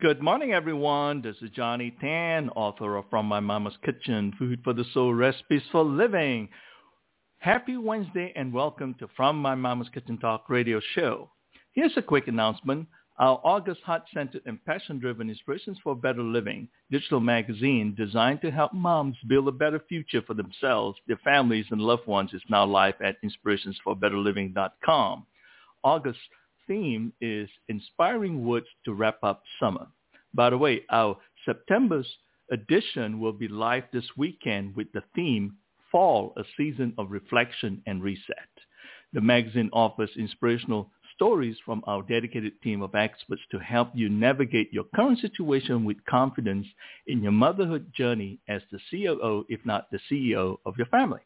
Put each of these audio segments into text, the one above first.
Good morning, everyone. This is Johnny Tan, author of From My Mama's Kitchen, Food for the Soul, Recipes for Living. Happy Wednesday and welcome to From My Mama's Kitchen Talk radio show. Here's a quick announcement. Our August heart-centered and passion-driven Inspirations for Better Living digital magazine designed to help moms build a better future for themselves, their families, and loved ones is now live at inspirationsforbetterliving.com. August theme is Inspiring Words to Wrap Up Summer. By the way, our September's edition will be live this weekend with the theme Fall, a Season of Reflection and Reset. The magazine offers inspirational stories from our dedicated team of experts to help you navigate your current situation with confidence in your motherhood journey as the COO, if not the CEO of your family.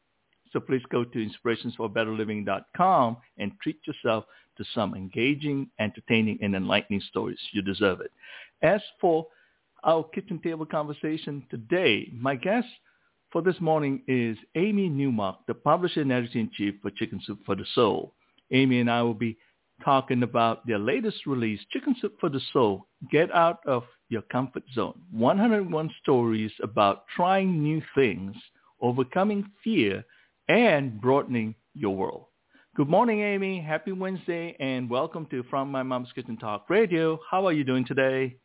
So please go to inspirationsforbetterliving.com and treat yourself to some engaging, entertaining, and enlightening stories. You deserve it. As for our kitchen table conversation today, my guest for this morning is Amy Newmark, the publisher and editor-in-chief for Chicken Soup for the Soul. Amy and I will be talking about their latest release, Chicken Soup for the Soul, Get Out of Your Comfort Zone. 101 stories about trying new things, overcoming fear, and broadening your world. Good morning, Amy. Happy Wednesday, and welcome to From My Mom's Kitchen Talk Radio. How are you doing today?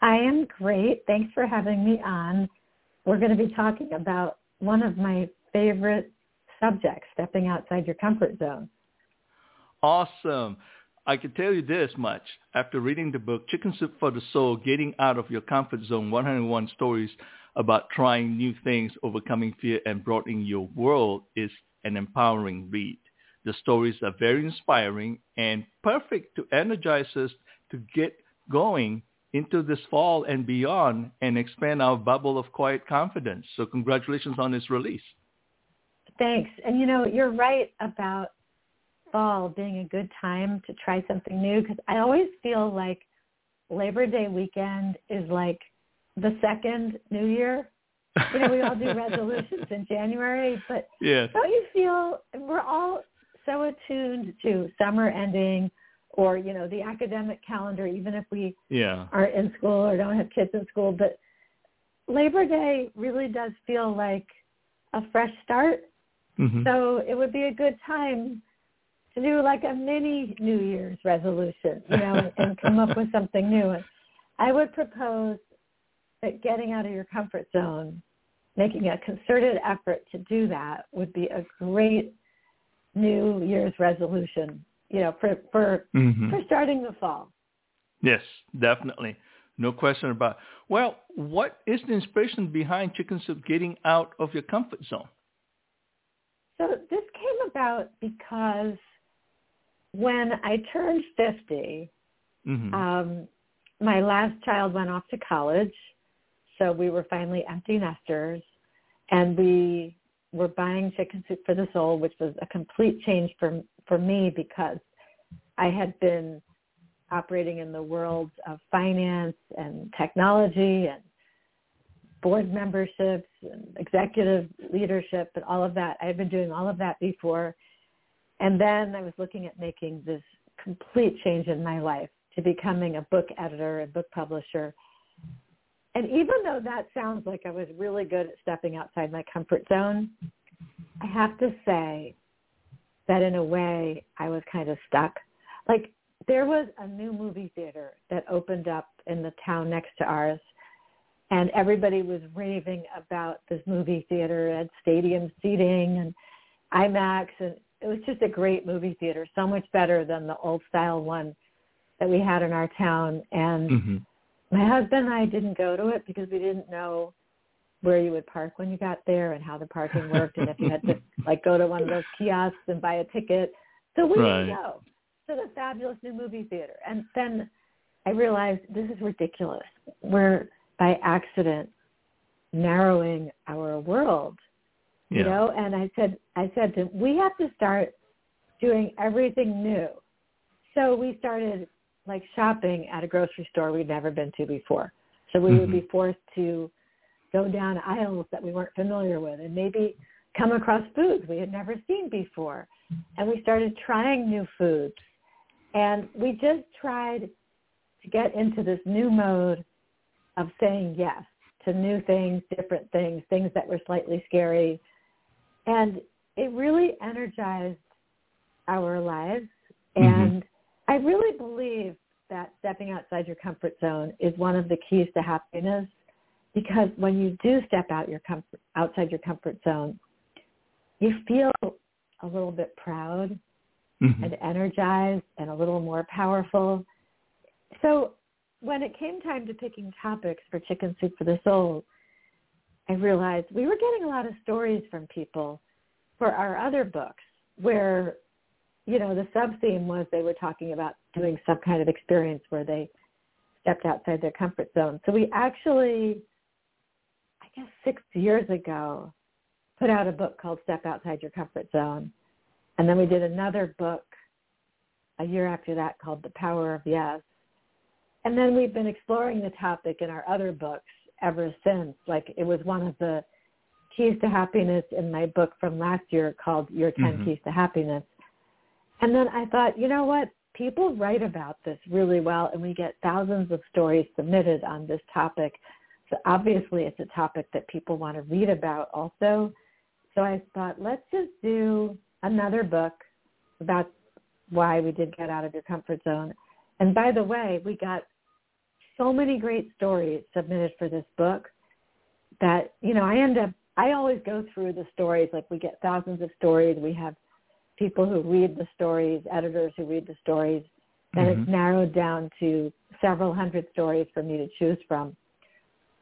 I am great. Thanks for having me on. We're going to be talking about one of my favorite subjects, stepping outside your comfort zone. Awesome. I can tell you this much. After reading the book, Chicken Soup for the Soul, Getting Out of Your Comfort Zone, 101 Stories About Trying New Things, Overcoming Fear, and Broadening Your World is an empowering read. The stories are very inspiring and perfect to energize us to get going into this fall and beyond and expand our bubble of quiet confidence. So congratulations on this release. Thanks. And you know, you're right about fall being a good time to try something new because I always feel like Labor Day weekend is like the second New Year you know, we all do resolutions in January, but yeah. don't you feel we're all so attuned to summer ending or, you know, the academic calendar, even if we yeah. aren't in school or don't have kids in school. But Labor Day really does feel like a fresh start. Mm-hmm. So it would be a good time to do like a mini New Year's resolution, you know, and, and come up with something new. And I would propose that getting out of your comfort zone, making a concerted effort to do that would be a great New Year's resolution, you know, for for mm-hmm. for starting the fall. Yes, definitely. No question about. It. Well, what is the inspiration behind chicken soup getting out of your comfort zone? So this came about because when I turned 50, mm-hmm. um, my last child went off to college, so we were finally empty nesters and we were buying chicken soup for the soul, which was a complete change for, for me because I had been operating in the world of finance and technology and board memberships and executive leadership and all of that. I had been doing all of that before. And then I was looking at making this complete change in my life to becoming a book editor and book publisher and even though that sounds like I was really good at stepping outside my comfort zone, I have to say that in a way I was kind of stuck. Like there was a new movie theater that opened up in the town next to ours and everybody was raving about this movie theater. At stadium seating and IMAX and it was just a great movie theater, so much better than the old style one that we had in our town. And mm-hmm my husband and I didn't go to it because we didn't know where you would park when you got there and how the parking worked and if you had to like go to one of those kiosks and buy a ticket. So we right. didn't go to the fabulous new movie theater. And then I realized this is ridiculous. We're by accident narrowing our world. Yeah. You know, and I said I said to him, we have to start doing everything new. So we started like shopping at a grocery store we'd never been to before. So we mm-hmm. would be forced to go down aisles that we weren't familiar with and maybe come across foods we had never seen before. And we started trying new foods. And we just tried to get into this new mode of saying yes to new things, different things, things that were slightly scary. And it really energized our lives. Mm-hmm. And I really believe that stepping outside your comfort zone is one of the keys to happiness because when you do step out your comfort, outside your comfort zone, you feel a little bit proud mm-hmm. and energized and a little more powerful. So when it came time to picking topics for Chicken Soup for the Soul, I realized we were getting a lot of stories from people for our other books where, you know, the sub-theme was they were talking about doing some kind of experience where they stepped outside their comfort zone. So we actually, I guess six years ago, put out a book called Step Outside Your Comfort Zone. And then we did another book a year after that called The Power of Yes. And then we've been exploring the topic in our other books ever since. Like it was one of the keys to happiness in my book from last year called Your 10 mm-hmm. Keys to Happiness. And then I thought, you know what? People write about this really well and we get thousands of stories submitted on this topic. So obviously it's a topic that people want to read about also. So I thought, let's just do another book about why we did get out of your comfort zone. And by the way, we got so many great stories submitted for this book that, you know, I end up, I always go through the stories, like we get thousands of stories. We have people who read the stories, editors who read the stories, and mm-hmm. it's narrowed down to several hundred stories for me to choose from.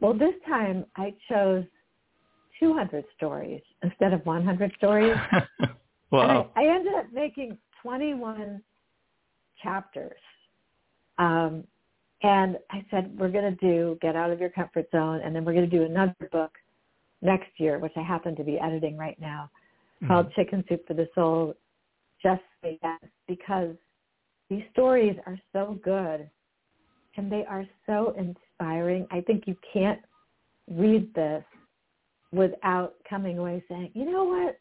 Well, this time I chose 200 stories instead of 100 stories. wow. And I, I ended up making 21 chapters. Um, and I said, we're going to do Get Out of Your Comfort Zone, and then we're going to do another book next year, which I happen to be editing right now, mm-hmm. called Chicken Soup for the Soul, Just Say Yes, because these stories are so good and they are so inspiring. I think you can't read this without coming away saying, you know what?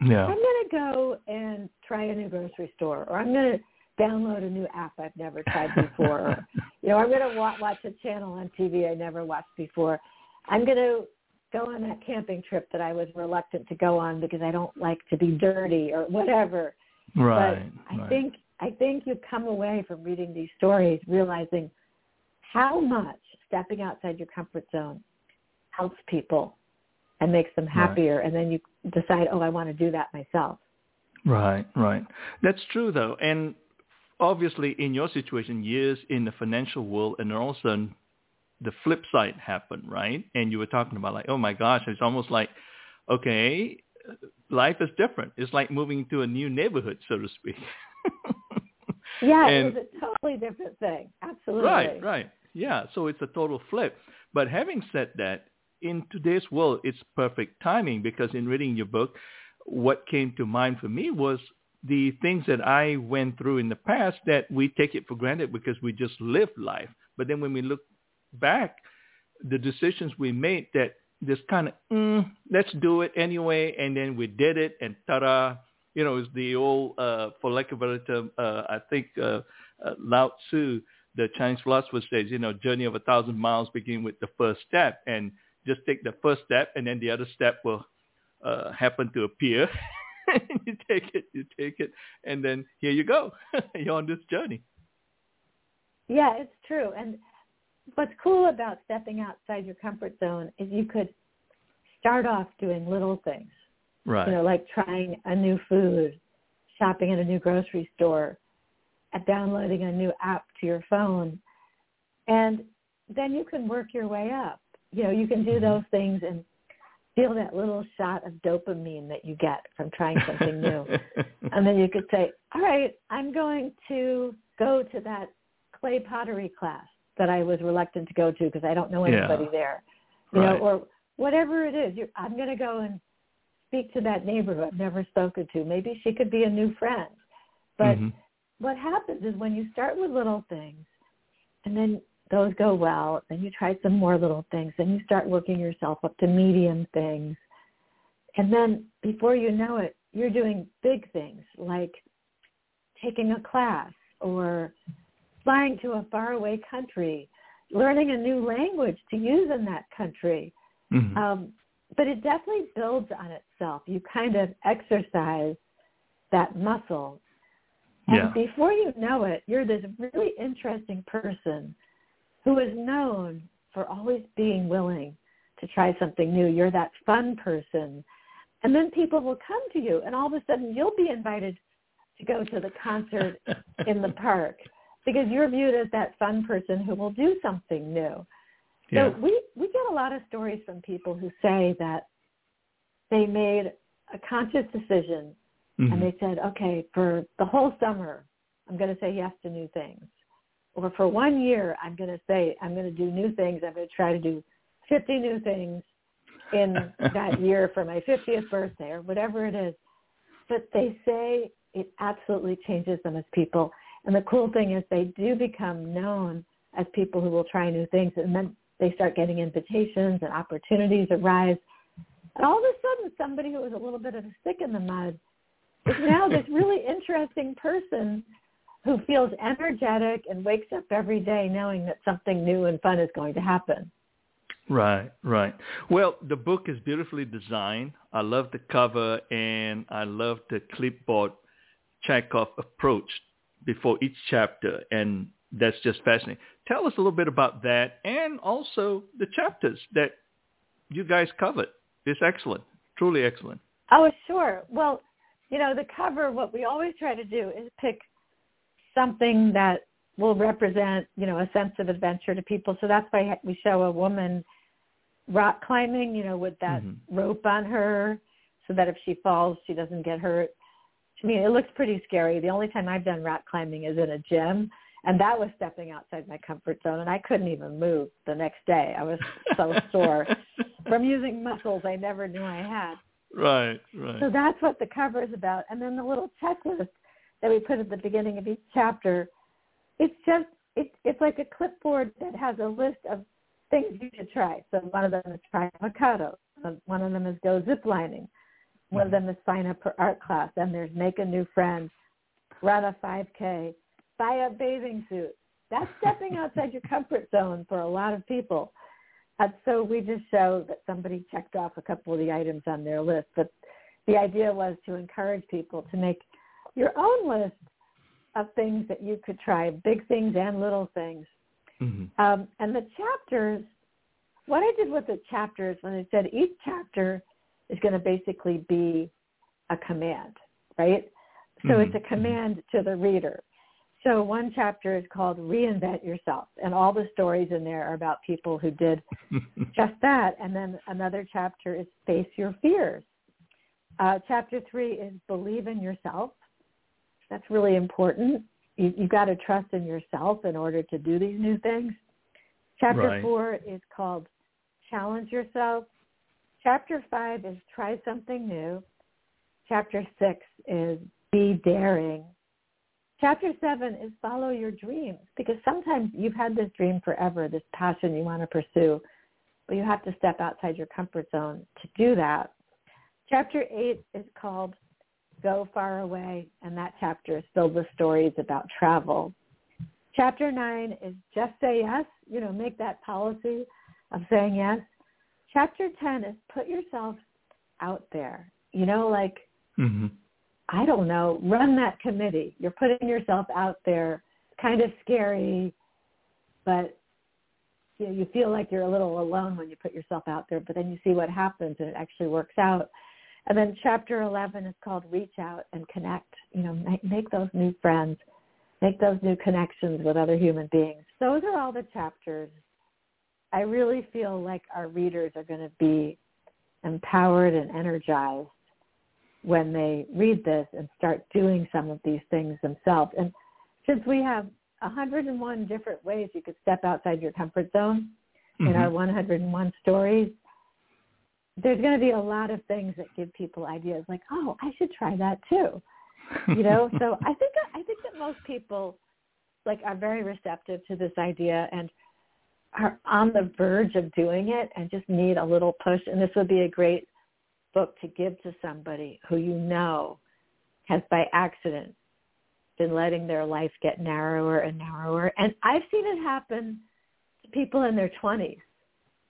Yeah. I'm going to go and try a new grocery store, or I'm going to download a new app I've never tried before. or, you know, I'm going to wa- watch a channel on TV I never watched before. I'm going to go on that camping trip that I was reluctant to go on because I don't like to be dirty or whatever. Right. But I right. think I think you come away from reading these stories realizing how much stepping outside your comfort zone helps people and makes them happier right. and then you decide oh i want to do that myself right right that's true though and obviously in your situation years in the financial world and also the flip side happened right and you were talking about like oh my gosh it's almost like okay life is different. It's like moving to a new neighborhood so to speak. Yeah and, it was a totally different thing. Absolutely. Right right. Yeah so it's a total flip. But having said that in today's world, it's perfect timing because in reading your book, what came to mind for me was the things that I went through in the past that we take it for granted because we just live life. But then when we look back, the decisions we made that just kind of, mm, let's do it anyway, and then we did it, and ta-da, you know, it's the old, uh, for lack of a better term, uh, I think uh, uh, Lao Tzu, the Chinese philosopher says, you know, journey of a thousand miles begin with the first step, and just take the first step and then the other step will uh, happen to appear. you take it, you take it, and then here you go. You're on this journey. Yeah, it's true. And what's cool about stepping outside your comfort zone is you could start off doing little things. Right. You know, like trying a new food, shopping at a new grocery store, downloading a new app to your phone. And then you can work your way up you know, you can do mm-hmm. those things and feel that little shot of dopamine that you get from trying something new. and then you could say, all right, I'm going to go to that clay pottery class that I was reluctant to go to because I don't know anybody yeah. there. You right. know, or whatever it is. You're, I'm going to go and speak to that neighbor who I've never spoken to. Maybe she could be a new friend. But mm-hmm. what happens is when you start with little things and then those go well, then you try some more little things, then you start working yourself up to medium things. And then before you know it, you're doing big things like taking a class or flying to a faraway country, learning a new language to use in that country. Mm-hmm. Um, but it definitely builds on itself. You kind of exercise that muscle. And yeah. before you know it, you're this really interesting person who is known for always being willing to try something new. You're that fun person. And then people will come to you and all of a sudden you'll be invited to go to the concert in the park because you're viewed as that fun person who will do something new. Yeah. So we, we get a lot of stories from people who say that they made a conscious decision mm-hmm. and they said, okay, for the whole summer, I'm going to say yes to new things. Or for one year, I'm going to say, I'm going to do new things. I'm going to try to do 50 new things in that year for my 50th birthday or whatever it is. But they say it absolutely changes them as people. And the cool thing is they do become known as people who will try new things. And then they start getting invitations and opportunities arise. And all of a sudden, somebody who was a little bit of a stick in the mud is now this really interesting person who feels energetic and wakes up every day knowing that something new and fun is going to happen. Right, right. Well, the book is beautifully designed. I love the cover and I love the clipboard checkoff approach before each chapter, and that's just fascinating. Tell us a little bit about that and also the chapters that you guys covered. It's excellent, truly excellent. Oh, sure. Well, you know, the cover, what we always try to do is pick something that will represent, you know, a sense of adventure to people. So that's why we show a woman rock climbing, you know, with that mm-hmm. rope on her so that if she falls, she doesn't get hurt. I mean, it looks pretty scary. The only time I've done rock climbing is in a gym, and that was stepping outside my comfort zone, and I couldn't even move the next day. I was so sore from using muscles I never knew I had. Right, right. So that's what the cover is about. And then the little checklist that we put at the beginning of each chapter, it's just, it, it's like a clipboard that has a list of things you should try. So one of them is try avocado. One of them is go zip lining. One of them is sign up for art class. Then there's make a new friend, run a 5K, buy a bathing suit. That's stepping outside your comfort zone for a lot of people. And so we just show that somebody checked off a couple of the items on their list. But the idea was to encourage people to make your own list of things that you could try, big things and little things. Mm-hmm. Um, and the chapters, what I did with the chapters when I said each chapter is going to basically be a command, right? So mm-hmm. it's a command to the reader. So one chapter is called Reinvent Yourself, and all the stories in there are about people who did just that. And then another chapter is Face Your Fears. Uh, chapter three is Believe in Yourself. That's really important. You, you've got to trust in yourself in order to do these new things. Chapter right. four is called Challenge Yourself. Chapter five is Try Something New. Chapter six is Be Daring. Chapter seven is follow your dreams because sometimes you've had this dream forever, this passion you want to pursue, but you have to step outside your comfort zone to do that. Chapter eight is called Go Far Away, and that chapter is filled with stories about travel. Chapter nine is just say yes, you know, make that policy of saying yes. Chapter 10 is put yourself out there, you know, like mm-hmm. I don't know, run that committee. You're putting yourself out there, kind of scary, but you, know, you feel like you're a little alone when you put yourself out there, but then you see what happens and it actually works out. And then chapter 11 is called Reach Out and Connect. You know, make, make those new friends, make those new connections with other human beings. Those are all the chapters. I really feel like our readers are going to be empowered and energized when they read this and start doing some of these things themselves. And since we have 101 different ways you could step outside your comfort zone mm-hmm. in our 101 stories, there's going to be a lot of things that give people ideas like, oh, I should try that too. You know, so I think I think that most people like are very receptive to this idea and are on the verge of doing it and just need a little push. And this would be a great book to give to somebody who you know has by accident been letting their life get narrower and narrower. And I've seen it happen to people in their 20s.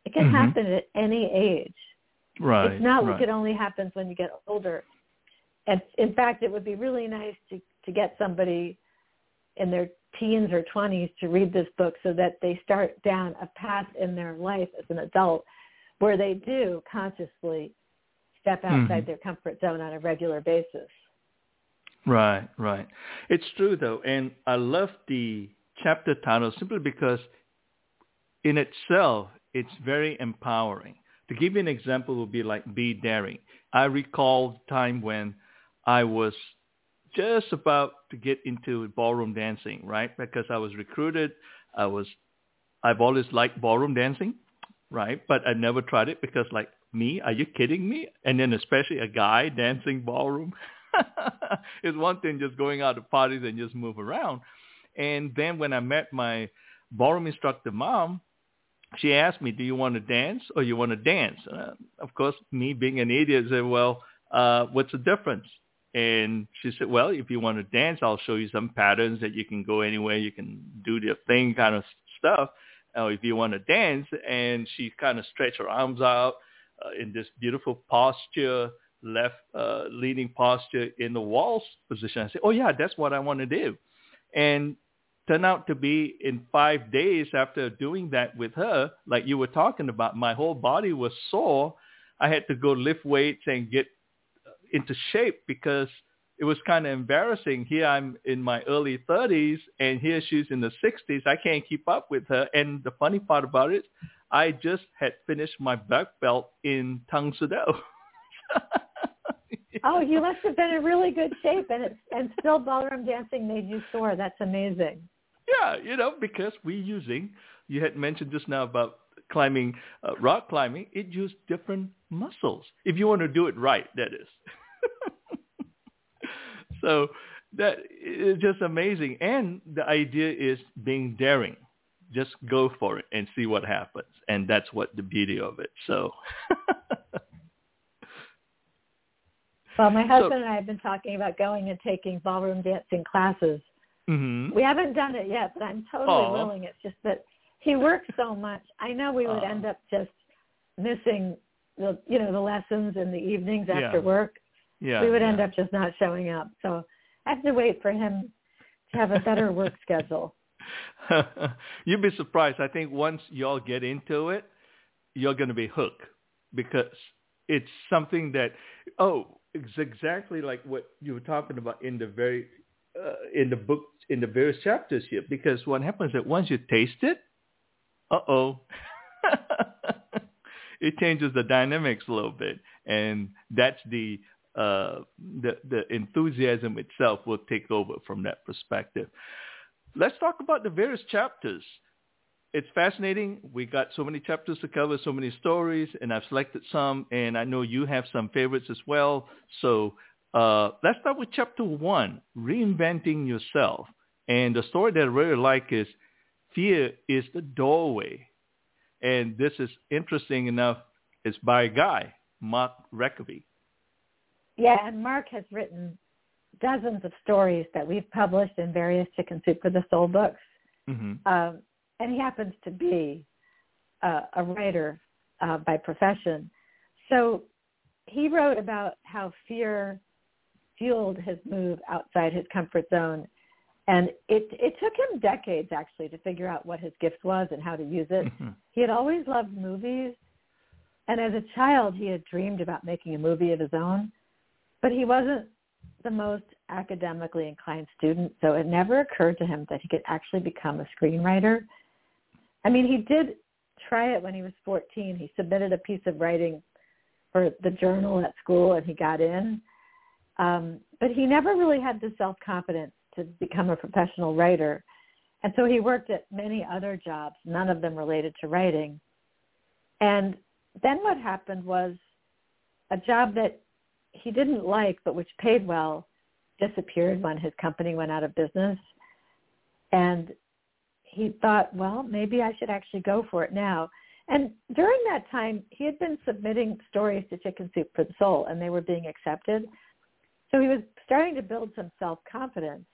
It can mm-hmm. happen at any age. Right. It's not right. like it only happens when you get older. And in fact, it would be really nice to to get somebody in their teens or 20s to read this book so that they start down a path in their life as an adult where they do consciously step outside mm-hmm. their comfort zone on a regular basis. Right, right. It's true though, and I love the chapter title simply because in itself it's very empowering. To give you an example would be like be daring. I recall the time when I was just about to get into ballroom dancing, right? Because I was recruited. I was, I've always liked ballroom dancing, right? But I never tried it because like me, are you kidding me? And then especially a guy dancing ballroom. it's one thing just going out to parties and just move around. And then when I met my ballroom instructor mom, she asked me, do you want to dance or you want to dance? Uh, of course, me being an idiot I said, well, uh, what's the difference? And she said, well, if you want to dance, I'll show you some patterns that you can go anywhere. You can do the thing kind of stuff. Or if you want to dance, and she kind of stretched her arms out uh, in this beautiful posture, left uh, leaning posture in the waltz position. I said, oh yeah, that's what I want to do. And turned out to be in five days after doing that with her, like you were talking about, my whole body was sore. I had to go lift weights and get into shape because it was kind of embarrassing. Here I'm in my early 30s and here she's in the 60s. I can't keep up with her. And the funny part about it, I just had finished my black belt in Tang Soo Do. oh, you must have been in really good shape and it's, and still ballroom dancing made you sore. That's amazing. Yeah, you know, because we're using, you had mentioned just now about climbing, uh, rock climbing, it used different muscles. If you want to do it right, that is. so that is just amazing. And the idea is being daring. Just go for it and see what happens. And that's what the beauty of it. So. well, my husband so, and I have been talking about going and taking ballroom dancing classes. Mm-hmm. We haven't done it yet, but I'm totally Aww. willing. It's just that he works so much. I know we would end up just missing the you know the lessons in the evenings after yeah. work. Yeah, we would yeah. end up just not showing up. So I have to wait for him to have a better work schedule. You'd be surprised. I think once y'all get into it, you're going to be hooked because it's something that oh, it's exactly like what you were talking about in the very uh, in the book in the various chapters here. Because what happens is that once you taste it, uh oh. it changes the dynamics a little bit, and that's the uh, the the enthusiasm itself will take over from that perspective. Let's talk about the various chapters. It's fascinating. We got so many chapters to cover, so many stories, and I've selected some, and I know you have some favorites as well. So uh, let's start with chapter one, reinventing yourself. And the story that I really like is fear is the doorway and this is interesting enough. It's by a guy, Mark Rickerby. Yeah, and Mark has written dozens of stories that we've published in various Chicken Soup for the Soul books. Mm-hmm. Um, and he happens to be uh, a writer uh, by profession. So he wrote about how fear fueled his move outside his comfort zone and it it took him decades actually to figure out what his gift was and how to use it. Mm-hmm. He had always loved movies, and as a child he had dreamed about making a movie of his own, but he wasn't the most academically inclined student, so it never occurred to him that he could actually become a screenwriter. I mean, he did try it when he was 14. He submitted a piece of writing for the journal at school and he got in. Um, but he never really had the self-confidence to become a professional writer. And so he worked at many other jobs, none of them related to writing. And then what happened was a job that he didn't like but which paid well disappeared when his company went out of business. And he thought, well, maybe I should actually go for it now. And during that time, he had been submitting stories to Chicken Soup for the Soul, and they were being accepted. So he was starting to build some self-confidence.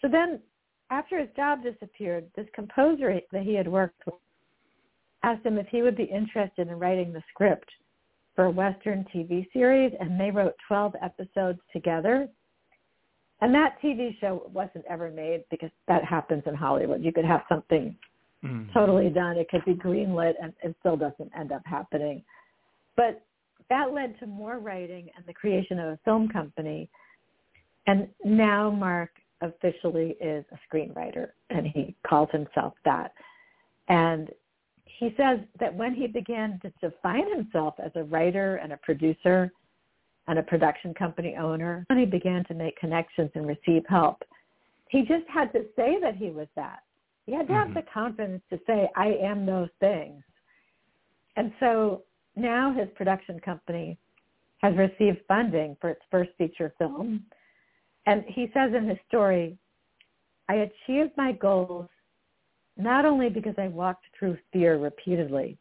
So then after his job disappeared, this composer that he had worked with asked him if he would be interested in writing the script for a Western TV series, and they wrote 12 episodes together. And that TV show wasn't ever made because that happens in Hollywood. You could have something mm. totally done. It could be greenlit and it still doesn't end up happening. But that led to more writing and the creation of a film company. And now Mark officially is a screenwriter and he calls himself that. And he says that when he began to define himself as a writer and a producer and a production company owner, when he began to make connections and receive help, he just had to say that he was that. He had to have mm-hmm. the confidence to say, I am those things. And so now his production company has received funding for its first feature film. And he says in his story, I achieved my goals not only because I walked through fear repeatedly,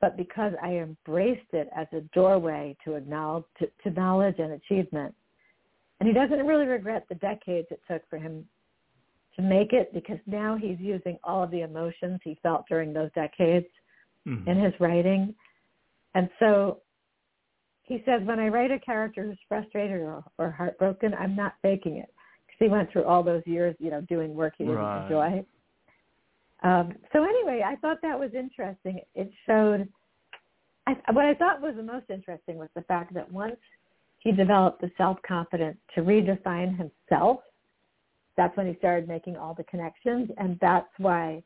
but because I embraced it as a doorway to, acknowledge, to, to knowledge and achievement. And he doesn't really regret the decades it took for him to make it because now he's using all of the emotions he felt during those decades mm-hmm. in his writing. And so he says, when I write a character who's frustrated or, or heartbroken, I'm not faking it because he went through all those years, you know, doing work he didn't right. enjoy. Um, so anyway, I thought that was interesting. It showed I, what I thought was the most interesting was the fact that once he developed the self-confidence to redefine himself, that's when he started making all the connections, and that's why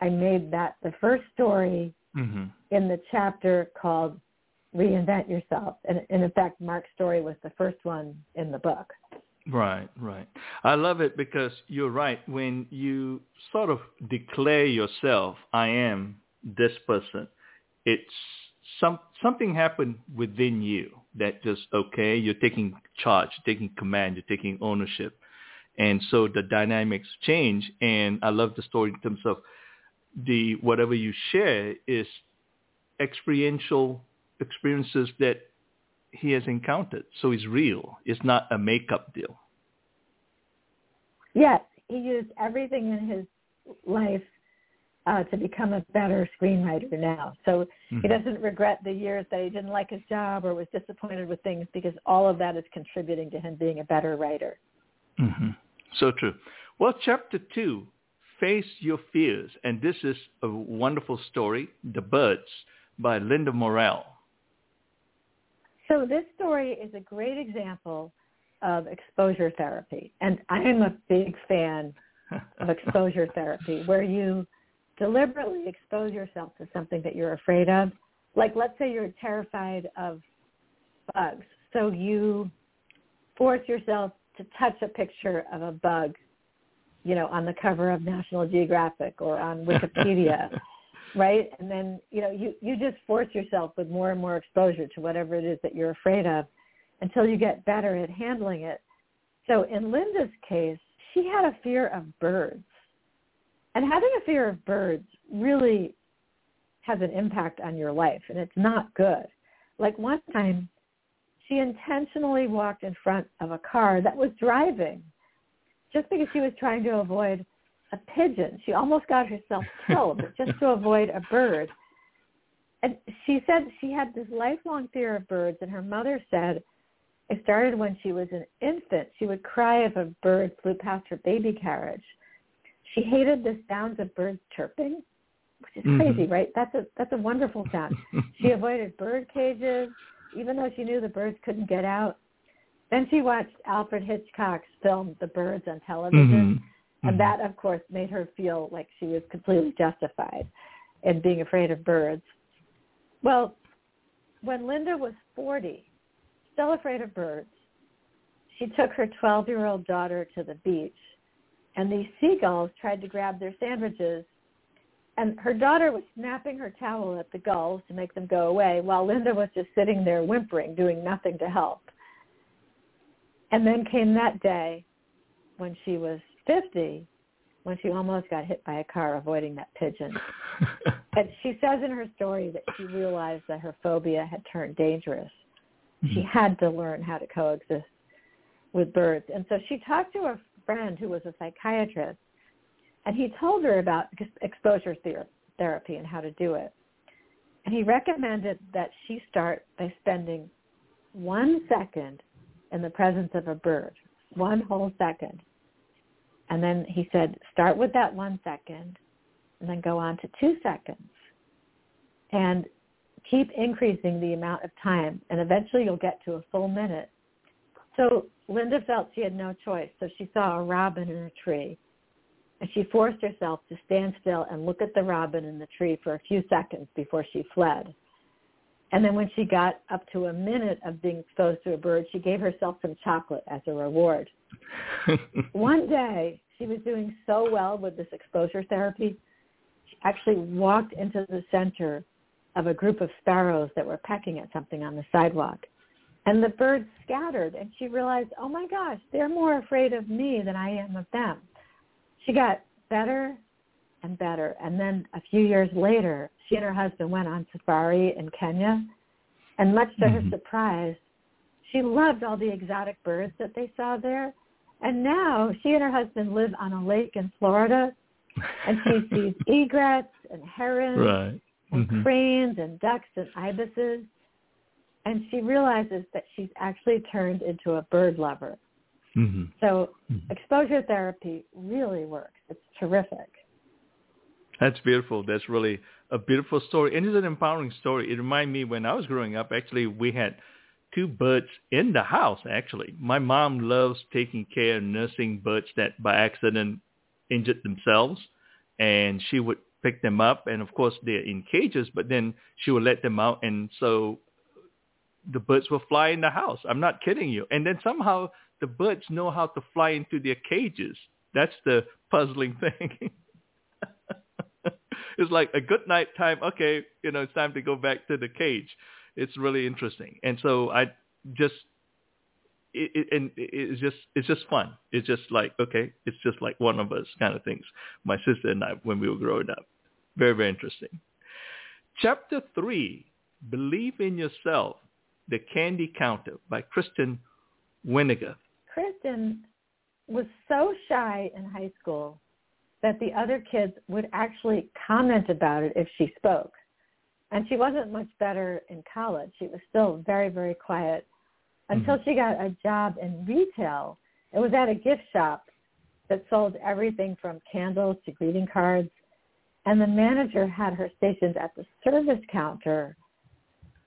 I made that the first story mm-hmm. in the chapter called "Reinvent Yourself," and, and in fact, Mark's story was the first one in the book. Right, right. I love it because you're right. When you sort of declare yourself, I am this person, it's some something happened within you that just okay, you're taking charge, you're taking command, you're taking ownership. And so the dynamics change and I love the story in terms of the whatever you share is experiential experiences that he has encountered. So it's real. It's not a makeup deal. Yes, he used everything in his life uh, to become a better screenwriter now. So mm-hmm. he doesn't regret the years that he didn't like his job or was disappointed with things because all of that is contributing to him being a better writer. Mm-hmm. So true. Well, chapter two, Face Your Fears. And this is a wonderful story, The Birds by Linda Morel. So this story is a great example of exposure therapy. And I am a big fan of exposure therapy where you deliberately expose yourself to something that you're afraid of. Like let's say you're terrified of bugs. So you force yourself to touch a picture of a bug, you know, on the cover of National Geographic or on Wikipedia right? And then, you know, you, you just force yourself with more and more exposure to whatever it is that you're afraid of until you get better at handling it. So in Linda's case, she had a fear of birds. And having a fear of birds really has an impact on your life, and it's not good. Like one time, she intentionally walked in front of a car that was driving just because she was trying to avoid a pigeon. She almost got herself killed just to avoid a bird. And she said she had this lifelong fear of birds, and her mother said it started when she was an infant. She would cry if a bird flew past her baby carriage. She hated the sounds of birds chirping, which is mm-hmm. crazy, right? That's a that's a wonderful sound. she avoided bird cages, even though she knew the birds couldn't get out. Then she watched Alfred Hitchcock's film The Birds on television. Mm-hmm mm-hmm. that, of course, made her feel like she was completely justified in being afraid of birds. Well, when Linda was 40, still afraid of birds, she took her 12-year-old daughter to the beach, and these seagulls tried to grab their sandwiches, and her daughter was snapping her towel at the gulls to make them go away, while Linda was just sitting there whimpering, doing nothing to help. And then came that day when she was 50 when she almost got hit by a car avoiding that pigeon. and she says in her story that she realized that her phobia had turned dangerous. Mm-hmm. She had to learn how to coexist with birds. And so she talked to a friend who was a psychiatrist, and he told her about exposure therapy and how to do it. And he recommended that she start by spending one second in the presence of a bird, one whole second. And then he said, start with that one second and then go on to two seconds. And keep increasing the amount of time and eventually you'll get to a full minute. So Linda felt she had no choice. So she saw a robin in a tree and she forced herself to stand still and look at the robin in the tree for a few seconds before she fled. And then when she got up to a minute of being exposed to a bird, she gave herself some chocolate as a reward. One day, she was doing so well with this exposure therapy, she actually walked into the center of a group of sparrows that were pecking at something on the sidewalk. And the birds scattered, and she realized, oh my gosh, they're more afraid of me than I am of them. She got better and better. And then a few years later, she and her husband went on safari in Kenya. And much to mm-hmm. her surprise, she loved all the exotic birds that they saw there. And now she and her husband live on a lake in Florida, and she sees egrets and herons right. and mm-hmm. cranes and ducks and ibises. And she realizes that she's actually turned into a bird lover. Mm-hmm. So mm-hmm. exposure therapy really works. It's terrific. That's beautiful. That's really a beautiful story. And it's an empowering story. It reminded me when I was growing up, actually, we had two birds in the house, actually. My mom loves taking care and nursing birds that by accident injured themselves. And she would pick them up. And of course, they're in cages, but then she would let them out. And so the birds will fly in the house. I'm not kidding you. And then somehow the birds know how to fly into their cages. That's the puzzling thing. it's like a good night time. Okay, you know, it's time to go back to the cage. It's really interesting. And so I just it, it, and it's just it's just fun. It's just like okay, it's just like one of us kind of things. My sister and I when we were growing up, very very interesting. Chapter three: Believe in yourself. The Candy Counter by Kristen Winiger. Kristen was so shy in high school that the other kids would actually comment about it if she spoke. And she wasn't much better in college. She was still very, very quiet until mm-hmm. she got a job in retail. It was at a gift shop that sold everything from candles to greeting cards. And the manager had her stationed at the service counter.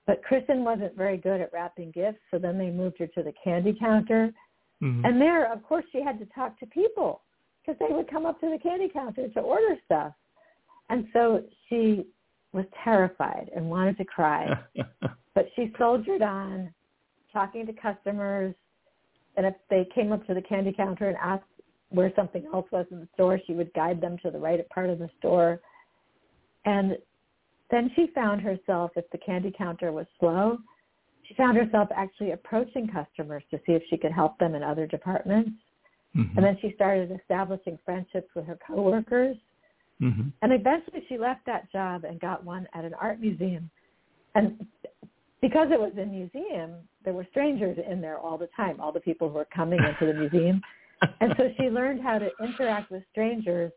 But Kristen wasn't very good at wrapping gifts, so then they moved her to the candy counter. Mm-hmm. And there, of course, she had to talk to people because they would come up to the candy counter to order stuff. And so she was terrified and wanted to cry. but she soldiered on, talking to customers. And if they came up to the candy counter and asked where something else was in the store, she would guide them to the right part of the store. And then she found herself, if the candy counter was slow, she found herself actually approaching customers to see if she could help them in other departments. Mm-hmm. And then she started establishing friendships with her coworkers. Mm-hmm. And eventually she left that job and got one at an art museum. And because it was a museum, there were strangers in there all the time, all the people who were coming into the museum. and so she learned how to interact with strangers,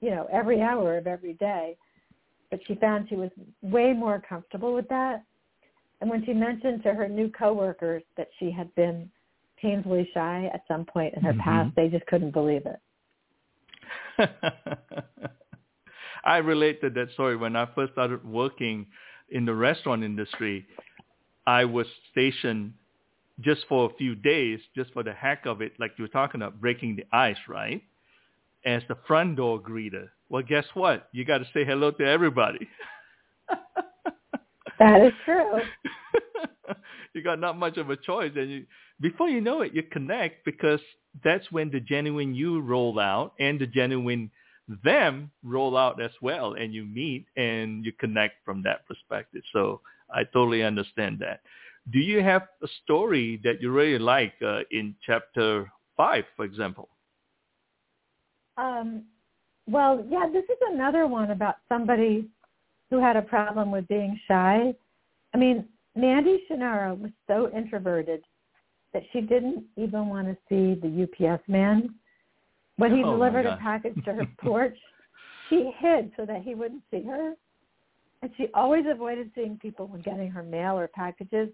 you know, every hour of every day. But she found she was way more comfortable with that and when she mentioned to her new coworkers that she had been painfully shy at some point in her mm-hmm. past, they just couldn't believe it. I relate to that story. When I first started working in the restaurant industry, I was stationed just for a few days, just for the heck of it, like you were talking about, breaking the ice, right? As the front door greeter. Well, guess what? You got to say hello to everybody. That is true. you got not much of a choice, and you, before you know it, you connect because that's when the genuine you roll out and the genuine them roll out as well, and you meet and you connect from that perspective. So I totally understand that. Do you have a story that you really like uh, in chapter five, for example? Um, well, yeah, this is another one about somebody who had a problem with being shy. I mean, Mandy Shannara was so introverted that she didn't even want to see the UPS man. When he Oh, delivered a package to her porch, she hid so that he wouldn't see her. And she always avoided seeing people when getting her mail or packages.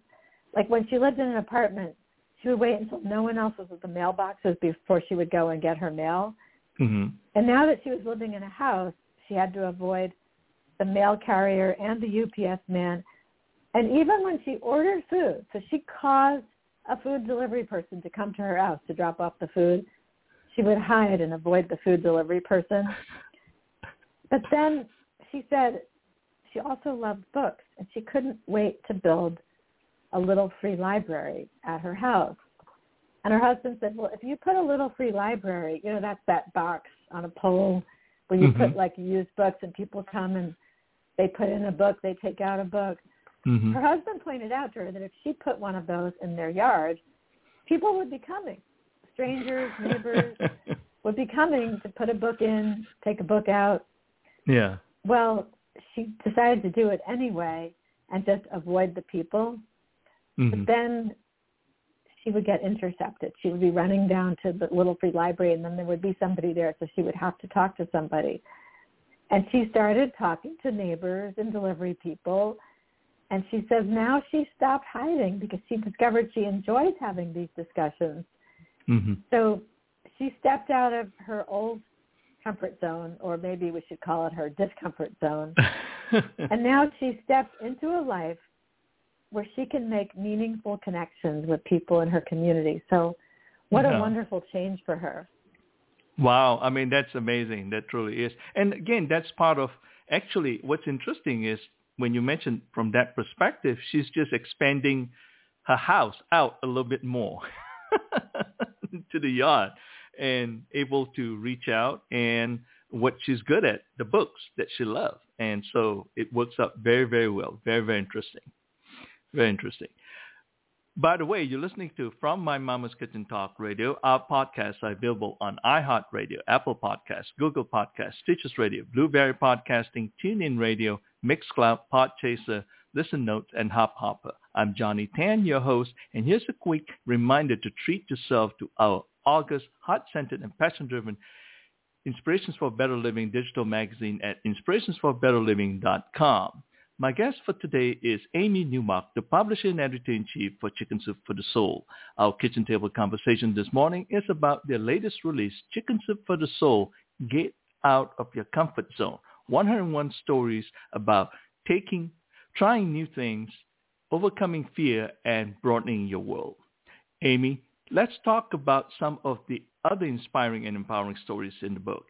Like when she lived in an apartment, she would wait until no one else was at the mailboxes before she would go and get her mail. hmm And now that she was living in a house, she had to avoid the mail carrier and the UPS man. And even when she ordered food, so she caused a food delivery person to come to her house to drop off the food, she would hide and avoid the food delivery person. But then she said she also loved books and she couldn't wait to build a little free library at her house. And her husband said, well, if you put a little free library, you know, that's that box on a pole where you put Mhm. like used books and people come and they put in a book, they take out a book. Hmm Her husband pointed out to her that if she put one of those in their yard, people would be coming. Strangers, neighbors would be coming to put a book in, take a book out. Yeah. Well, she decided to do it anyway and just avoid the people. hmm But then she would get intercepted. She would be running down to the little free library and then there would be somebody there so she would have to talk to somebody. And she started talking to neighbors and delivery people. And she says now she stopped hiding because she discovered she enjoys having these discussions. hmm So she stepped out of her old comfort zone, or maybe we should call it her discomfort zone. And now she stepped into a life where she can make meaningful connections with people in her community. So what Yeah. a wonderful change for her. Wow, I mean that's amazing. That truly is. And again, that's part of actually what's interesting is when you mention from that perspective, she's just expanding her house out a little bit more to the yard and able to reach out and what she's good at, the books that she loves. And so it works out very, very well. Very, very interesting. Very interesting. By the way, you're listening to From My Mama's Kitchen Talk Radio. Our podcasts are available on iHeartRadio, Apple Podcasts, Google Podcasts, Stitcher Radio, Blubrry Podcasting, TuneIn Radio, Mixcloud, Podchaser, Listen Notes, and Hop Hopper. I'm Johnny Tan, your host, and here's a quick reminder to treat yourself to our August heart-centered and passion-driven Inspirations for Better Living digital magazine at inspirationsforbetterliving.com. My guest for today is Amy Newmark, the publisher and editor-in-chief for Chicken Soup for the Soul. Our kitchen table conversation this morning is about their latest release, Chicken Soup for the Soul, Get Out of Your Comfort Zone. 101 stories about taking, trying new things, overcoming fear, and broadening your world. Amy, let's talk about some of the other inspiring and empowering stories in the book.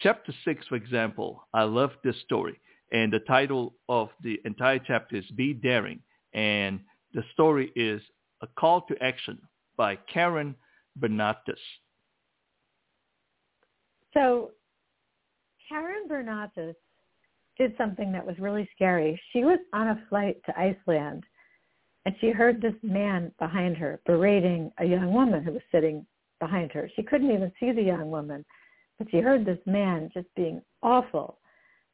Chapter 6, for example, I love this story. And the title of the entire chapter is Be Daring. And the story is A Call to Action by Karen Bernatus. So Karen Bernatus did something that was really scary. She was on a flight to Iceland and she heard this man behind her berating a young woman who was sitting behind her. She couldn't even see the young woman, but she heard this man just being awful.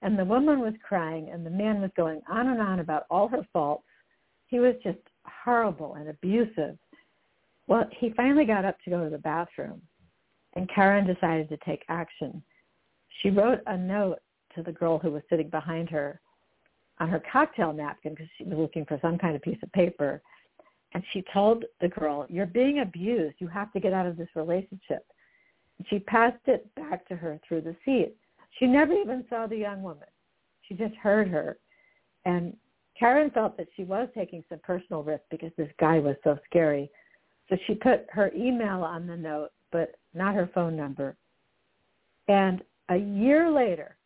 And the woman was crying and the man was going on and on about all her faults. He was just horrible and abusive. Well, he finally got up to go to the bathroom and Karen decided to take action. She wrote a note to the girl who was sitting behind her on her cocktail napkin because she was looking for some kind of piece of paper. And she told the girl, you're being abused. You have to get out of this relationship. She passed it back to her through the seat. She never even saw the young woman. She just heard her. And Karen felt that she was taking some personal risk because this guy was so scary. So she put her email on the note, but not her phone number. And a year later,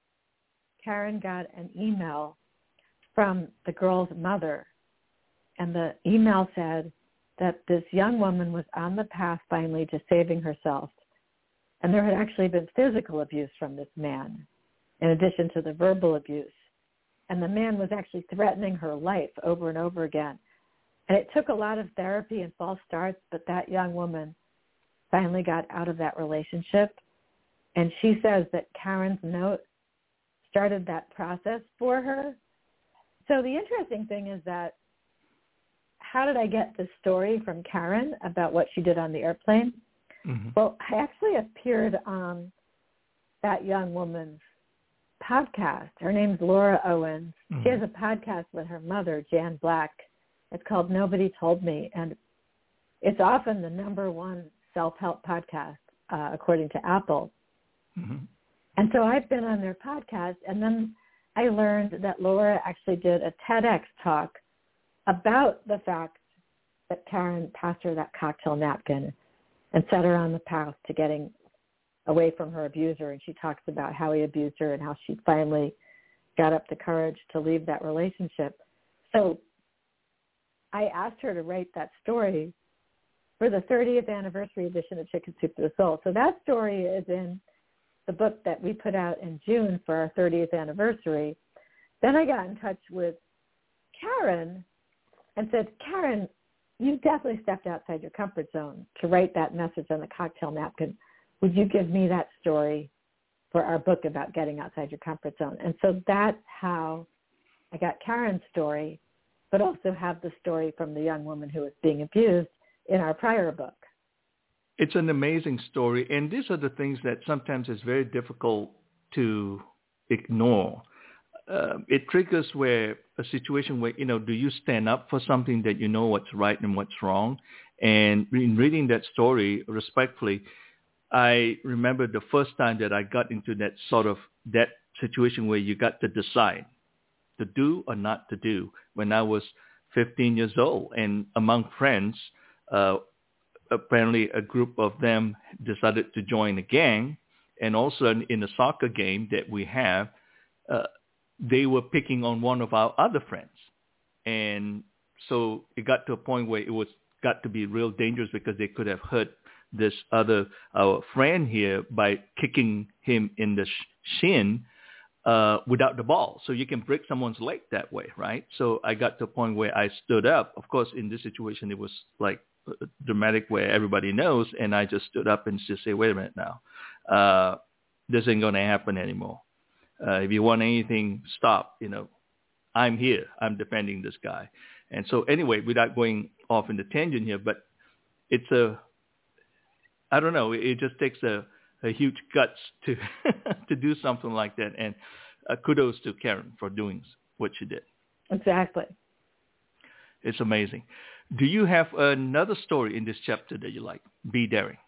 Karen got an email from the girl's mother. And the email said that this young woman was on the path finally to saving herself. And there had actually been physical abuse from this man, in addition to the verbal abuse. And the man was actually threatening her life over and over again. And it took a lot of therapy and false starts, but that young woman finally got out of that relationship. And she says that Karen's note started that process for her. So the interesting thing is that how did I get the story from Karen about what she did on the airplane? Mm-hmm. Well, I actually appeared on that young woman's podcast. Her name's Laura Owens. Mhm. She has a podcast with her mother, Jan Black. It's called Nobody Told Me, and it's often the number one self-help podcast uh, according to Apple. Mhm. And so I've been on their podcast, and then I learned that Laura actually did a TEDx talk about the fact that Karen passed her that cocktail napkin and set her on the path to getting away from her abuser. And she talks about how he abused her and how she finally got up the courage to leave that relationship. So I asked her to write that story for the 30th anniversary edition of Chicken Soup for the Soul. So that story is in the book that we put out in June for our 30th anniversary. Then I got in touch with Karen and said, Karen, you definitely stepped outside your comfort zone to write that message on the cocktail napkin. Would you give me that story for our book about getting outside your comfort zone? And so that's how I got Karen's story, but also have the story from the young woman who was being abused in our prior book. It's an amazing story, and these are the things that sometimes is very difficult to ignore. Uh, it triggers where a situation where you know, do you stand up for something that you know what's right and what's wrong? And in reading that story, respectfully, I remember the first time that I got into that sort of that situation where you got to decide to do or not to do when I was 15 years old, and among friends. Uh, apparently a group of them decided to join a gang. And also in, a soccer game that we have, uh, they were picking on one of our other friends. And so it got to a point where it was got to be real dangerous because they could have hurt this other our friend here by kicking him in the sh- shin uh, without the ball. So you can break someone's leg that way, right? So I got to a point where I stood up. Of course, in this situation, it was like dramatic way everybody knows, and I just stood up and just say, wait a minute now, uh, this ain't going to happen anymore. Uh, if you want anything, stop. You know, I'm here. I'm defending this guy. And so anyway, without going off in the tangent here, but it's a, I don't know, it just takes a, a huge guts to to do something like that. And uh, kudos to Karen for doing what she did. Exactly. It's amazing. Do you have another story in this chapter that you like? Be daring.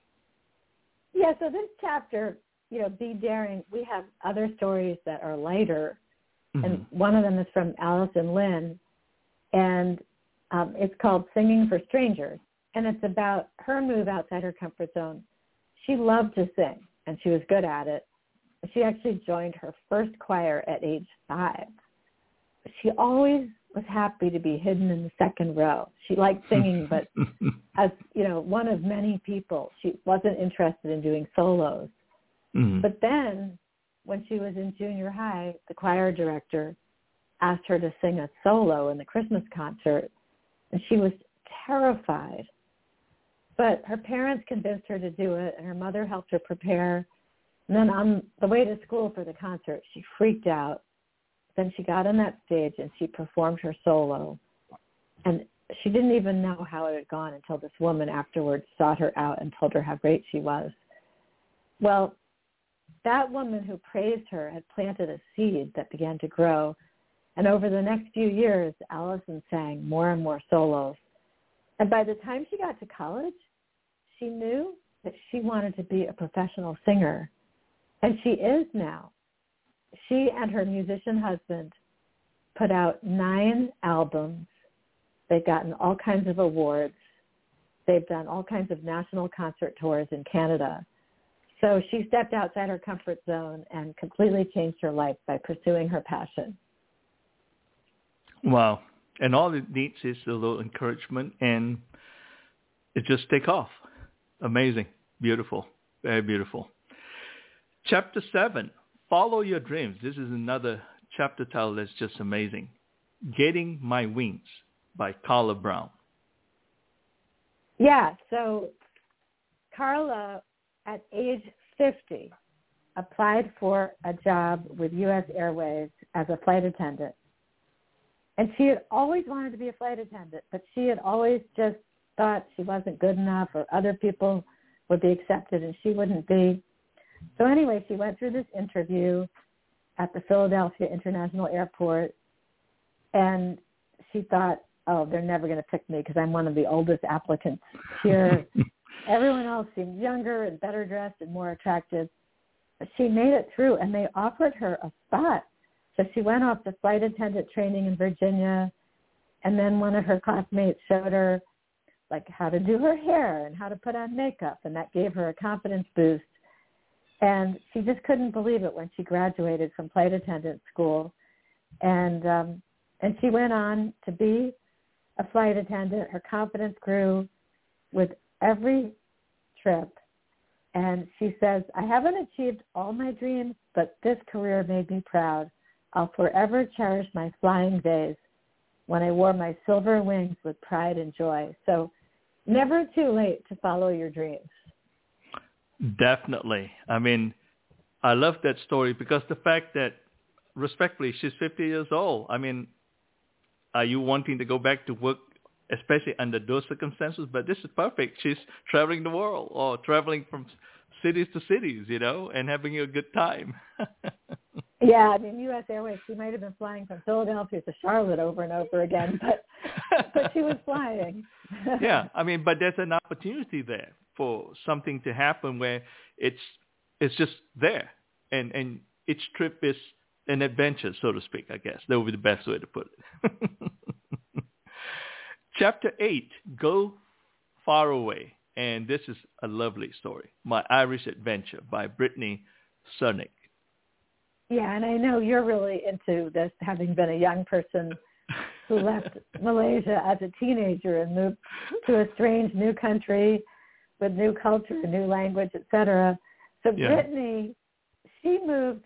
Yeah, so this chapter, you know, Be Daring, we have other stories that are lighter. Mm-hmm. And one of them is from Allison Lynn. And um, it's called Singing for Strangers. And it's about her move outside her comfort zone. She loved to sing, and she was good at it. She actually joined her first choir at age five. She always was happy to be hidden in the second row. She liked singing, but as you know, one of many people, she wasn't interested in doing solos. Mhm. But then, when she was in junior high, the choir director asked her to sing a solo in the Christmas concert, and she was terrified. But her parents convinced her to do it, and her mother helped her prepare. And then on the way to school for the concert, she freaked out. Then she got on that stage and she performed her solo. And she didn't even know how it had gone until this woman afterwards sought her out and told her how great she was. Well, that woman who praised her had planted a seed that began to grow. And over the next few years, Allison sang more and more solos. And by the time she got to college, she knew that she wanted to be a professional singer. And she is now. She and her musician husband put out nine albums. They've gotten all kinds of awards. They've done all kinds of national concert tours in Canada. So she stepped outside her comfort zone and completely changed her life by pursuing her passion. Wow. And all it needs is a little encouragement and it just take off. Amazing. Beautiful. Very beautiful. Chapter 7, Follow Your Dreams. This is another chapter title that's just amazing. Getting My Wings by Carla Brown. Yeah, so Carla, at age 50, applied for a job with U.S. Airways as a flight attendant. And she had always wanted to be a flight attendant, but she had always just thought she wasn't good enough or other people would be accepted and she wouldn't be. So anyway, she went through this interview at the Philadelphia International Airport, and she thought, oh, they're never going to pick me because I'm one of the oldest applicants here. Everyone else seemed younger and better dressed and more attractive. But she made it through, and they offered her a spot. So she went off to flight attendant training in Virginia, and then one of her classmates showed her like how to do her hair and how to put on makeup, and that gave her a confidence boost. And she just couldn't believe it when she graduated from flight attendant school, and um, and she went on to be a flight attendant. Her confidence grew with every trip. And she says, I haven't achieved all my dreams, but this career made me proud. I'll forever cherish my flying days when I wore my silver wings with pride and joy. So never too late to follow your dreams. Definitely. I mean, I love that story because the fact that, respectfully, she's 50 years old. I mean, are you wanting to go back to work, especially under those circumstances? But this is perfect. She's traveling the world or traveling from cities to cities, you know, and having a good time. yeah, I mean, U.S. Airways, she might have been flying from Philadelphia to Charlotte over and over again, but but she was flying. yeah, I mean, but there's an opportunity there for something to happen where it's it's just there, and and each trip is an adventure, so to speak, I guess. That would be the best way to put it. Chapter 8, Go Far Away. And this is a lovely story. My Irish Adventure by Brittany Cernick. Yeah, and I know you're really into this, having been a young person who left Malaysia as a teenager and moved to a strange new country with new culture, a new language, etc. So yeah. Brittany, she moved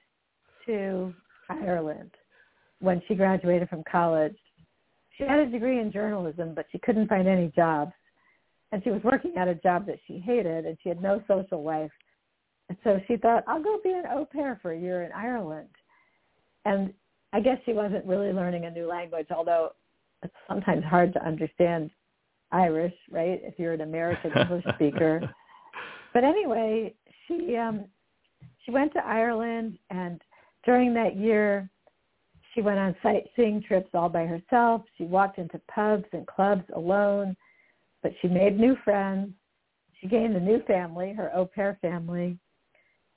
to Ireland when she graduated from college. She had a degree in journalism, but she couldn't find any jobs. And she was working at a job that she hated, and she had no social life. And so she thought, I'll go be an au pair for a year in Ireland. And I guess she wasn't really learning a new language, although it's sometimes hard to understand Irish, right? If you're an American English speaker. But anyway, she um she went to Ireland and during that year, she went on sightseeing trips all by herself. She walked into pubs and clubs alone, but she made new friends. She gained a new family, her au pair family.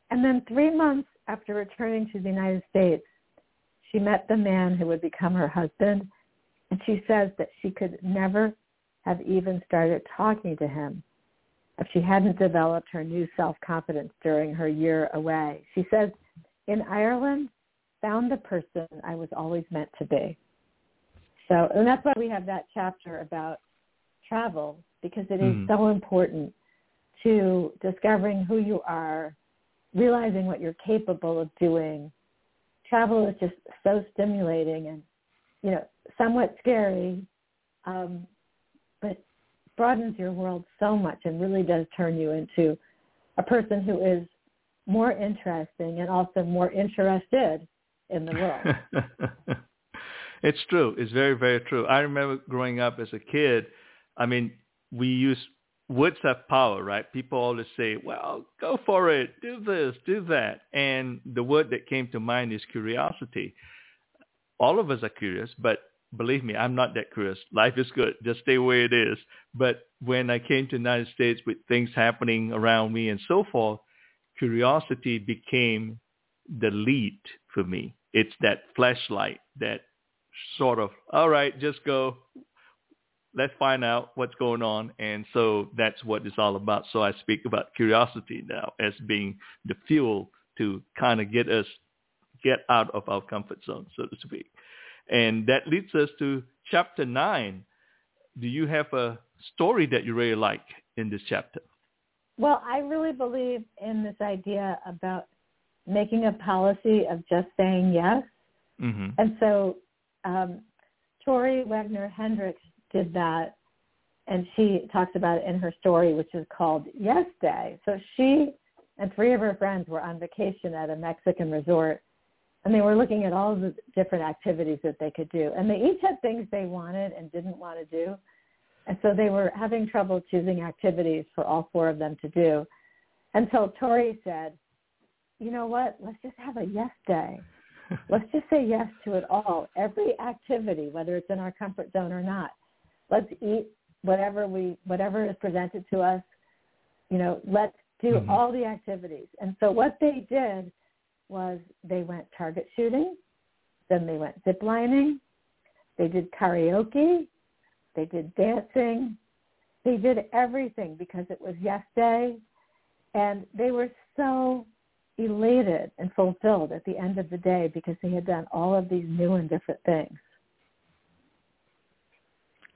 And then three months after returning to the United States, she met the man who would become her husband. And she says that she could never have even started talking to him if she hadn't developed her new self-confidence during her year away. She says in Ireland found the person I was always meant to be. So, and that's why we have that chapter about travel because it is mm. so important to discovering who you are, realizing what you're capable of doing. Travel is just so stimulating and, you know, somewhat scary, um, but broadens your world so much and really does turn you into a person who is more interesting and also more interested in the world. it's true. It's very, very true. I remember growing up as a kid, I mean, we use words have power, right? People always say, well, go for it, do this, do that. And the word that came to mind is curiosity. All of us are curious, but believe me, I'm not that curious. Life is good. Just stay where it is. But when I came to the United States with things happening around me and so forth, curiosity became the lead for me. It's that flashlight that sort of, all right, just go. Let's find out what's going on. And so that's what it's all about. So I speak about curiosity now as being the fuel to kind of get us, get out of our comfort zone, so to speak. And that leads us to chapter nine. Do you have a story that you really like in this chapter? Well, I really believe in this idea about making a policy of just saying yes. Mm-hmm. And so um, Tori Wagner Hendricks did that, and she talks about it in her story, which is called Yes Day. So she and three of her friends were on vacation at a Mexican resort, and they were looking at all the different activities that they could do. And they each had things they wanted and didn't want to do. And so they were having trouble choosing activities for all four of them to do until Tori said, you know what? Let's just have a yes day. Let's just say yes to it all. Every activity, whether it's in our comfort zone or not. Let's eat whatever we whatever is presented to us. You know, let's do mm-hmm. all the activities. And so what they did was they went target shooting, then they went zip lining, they did karaoke, they did dancing, they did everything because it was yes day and they were so elated and fulfilled at the end of the day because they had done all of these new and different things.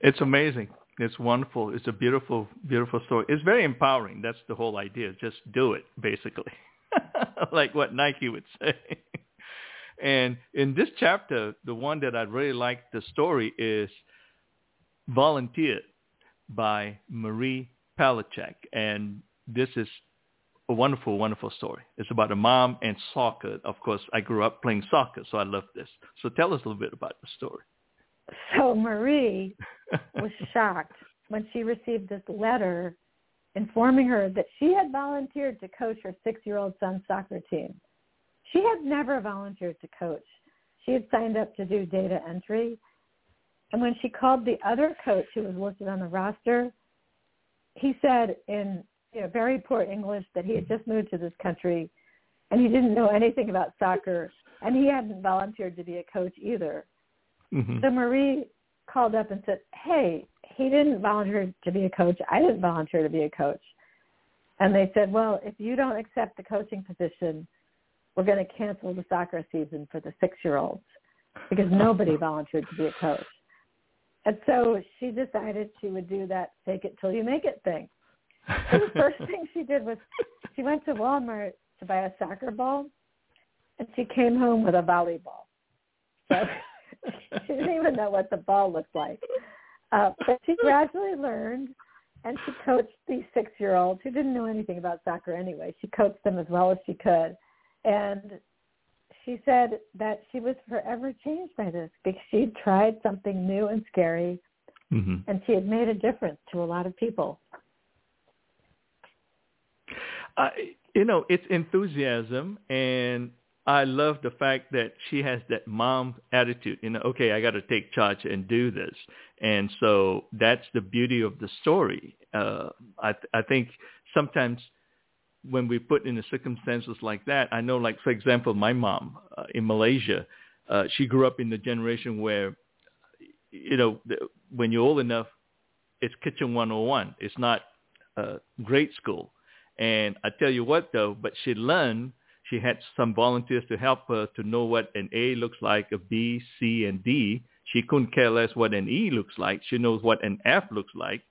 It's amazing. It's wonderful. It's a beautiful, beautiful story. It's very empowering. That's the whole idea. Just do it, basically, like what Nike would say. and in this chapter, the one that I really like the story is Volunteered by Marie Palachuk. And this is a wonderful, wonderful story. It's about a mom and soccer. Of course, I grew up playing soccer, so I love this. So tell us a little bit about the story. So Marie was shocked when she received this letter informing her that she had volunteered to coach her six-year-old son's soccer team. She had never volunteered to coach. She had signed up to do data entry. And when she called the other coach who was listed on the roster, he said in you know, very poor English that he had just moved to this country and he didn't know anything about soccer and he hadn't volunteered to be a coach either. Mm-hmm. So Marie called up and said, hey, he didn't volunteer to be a coach. I didn't volunteer to be a coach. And they said, well, if you don't accept the coaching position, we're going to cancel the soccer season for the six-year-olds because nobody volunteered to be a coach. And so she decided she would do that fake it till you make it thing. So the first thing she did was she went to Walmart to buy a soccer ball, and she came home with a volleyball. So she didn't even know what the ball looked like. Uh, but she gradually learned, and she coached these six-year-olds who didn't know anything about soccer anyway. She coached them as well as she could, and she said that she was forever changed by this because she'd tried something new and scary, mm-hmm. and she had made a difference to a lot of people. Uh, you know, it's enthusiasm, and I love the fact that she has that mom attitude. You know, okay, I got to take charge and do this, and so that's the beauty of the story. Uh, I I think sometimes when we put in the circumstances like that, I know, like for example, my mom uh, in Malaysia, uh, she grew up in the generation where, you know, the, when you're old enough, it's kitchen 101. It's not uh, grade school. And I tell you what, though, but she learned. She had some volunteers to help her to know what an A looks like, a B, C, and D. She couldn't care less what an E looks like. She knows what an F looks like.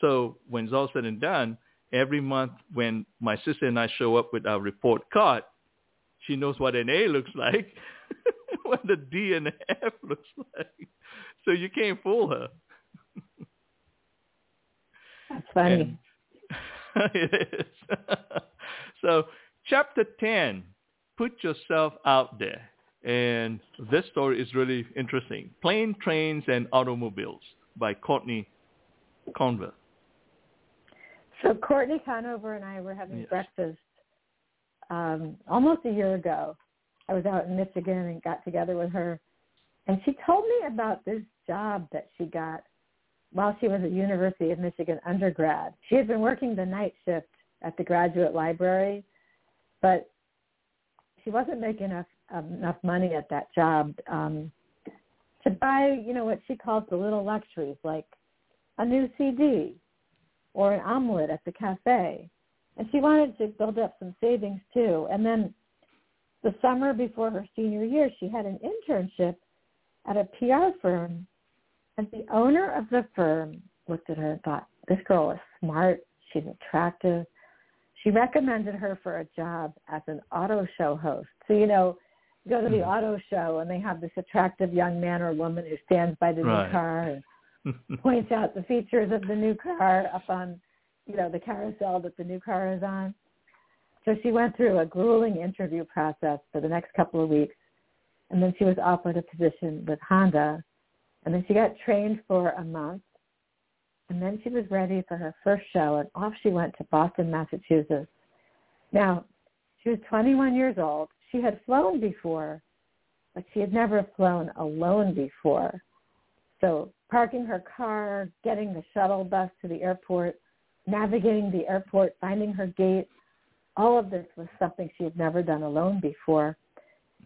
So when it's all said and done, every month when my sister and I show up with our report card, she knows what an A looks like, what the D and the F looks like. So you can't fool her. That's funny. It is. so chapter 10, put yourself out there. And this story is really interesting. Plane, Trains, and Automobiles by Courtney Conover. So Courtney Conover and I were having yes. breakfast um, almost a year ago. I was out in Michigan and got together with her, and she told me about this job that she got while she was at University of Michigan undergrad. She had been working the night shift at the graduate library, but she wasn't making enough enough money at that job um, to buy, you know, what she calls the little luxuries, like a new CD or an omelet at the cafe. And she wanted to build up some savings too. And then the summer before her senior year, she had an internship at a PR firm. And the owner of the firm looked at her and thought, this girl is smart. She's attractive. She recommended her for a job as an auto show host. So, you know, you go to the mm-hmm. auto show and they have this attractive young man or woman who stands by the right. new car and points out the features of the new car up on, you know, the carousel that the new car is on. So she went through a grueling interview process for the next couple of weeks, and then she was offered a position with Honda, and then she got trained for a month, and then she was ready for her first show, and off she went to Boston, Massachusetts. Now, She was 21 years old. She had flown before, but she had never flown alone before. So parking her car, getting the shuttle bus to the airport, navigating the airport, finding her gate, all of this was something she had never done alone before.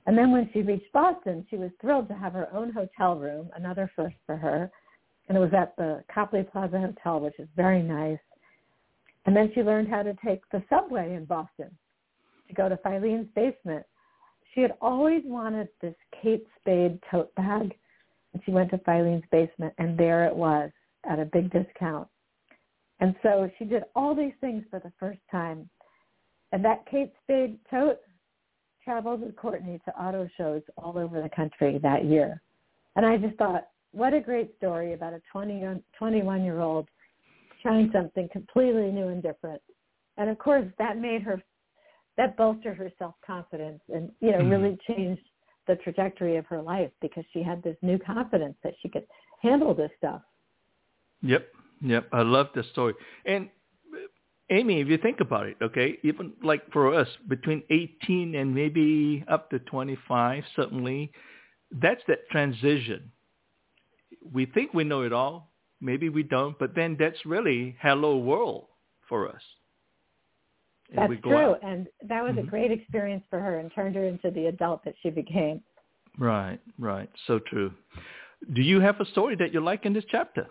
And then when she reached Boston, she was thrilled to have her own hotel room, another first for her. And it was at the Copley Plaza Hotel, which is very nice. And then she learned how to take the subway in Boston to go to Filene's basement. She had always wanted this Kate Spade tote bag. And she went to Filene's basement, and there it was at a big discount. And so she did all these things for the first time. And that Kate Spade tote traveled with Courtney to auto shows all over the country that year. And I just thought, what a great story about a 20, 21 year old trying something completely new and different. And of course, that made her, that bolstered her self-confidence and, you know, mm-hmm. really changed the trajectory of her life because she had this new confidence that she could handle this stuff. Yep. Yep. I love the story. And Amy, if you think about it, okay, even like for us, between 18 and maybe up to 25, certainly, that's that transition. We think we know it all. Maybe we don't, but then that's really hello world for us. And that's true, out. and that was mm-hmm. a great experience for her and turned her into the adult that she became. Right, right, so true. Do you have a story that you like in this chapter?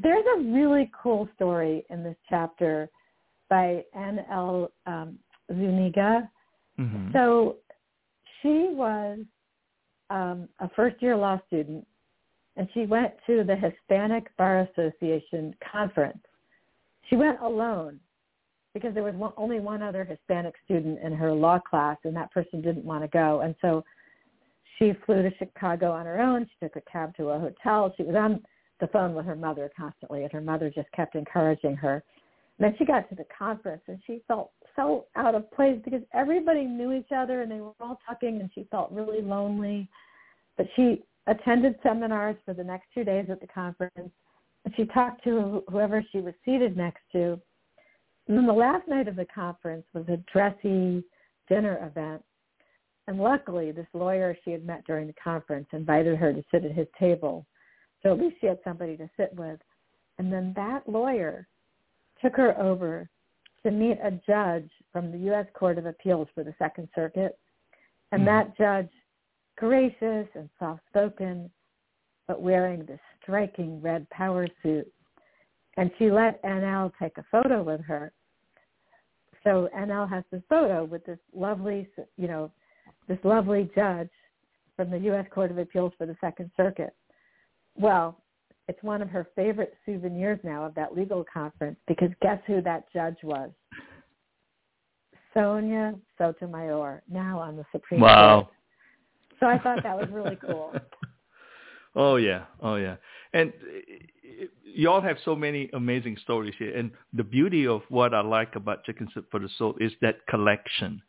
There's a really cool story in this chapter by N.L. Um, Zuniga. Mm-hmm. So she was um, a first-year law student, and she went to the Hispanic Bar Association conference. She went alone because there was one, only one other Hispanic student in her law class, and that person didn't want to go. And so she flew to Chicago on her own. She took a cab to a hotel. She was on the phone with her mother constantly, and her mother just kept encouraging her. And then she got to the conference, and she felt so out of place because everybody knew each other, and they were all talking, and she felt really lonely. But she attended seminars for the next two days at the conference, she talked to whoever she was seated next to. And then the last night of the conference was a dressy dinner event. And luckily, this lawyer she had met during the conference invited her to sit at his table. So at least she had somebody to sit with. And then that lawyer took her over to meet a judge from the U.S. Court of Appeals for the Second Circuit. And mm that judge, gracious and soft-spoken, but wearing this striking red power suit. And she let NL take a photo with her. So NL has this photo with this lovely, you know, this lovely judge from the U.S. Court of Appeals for the Second Circuit well, it's one of her favorite souvenirs now of that legal conference because guess who that judge was? Sonia Sotomayor, now on the Supreme wow. Court. So I thought that was really cool. oh yeah, oh yeah, and you all have so many amazing stories here. And the beauty of what I like about Chicken Soup for the Soul is that collection,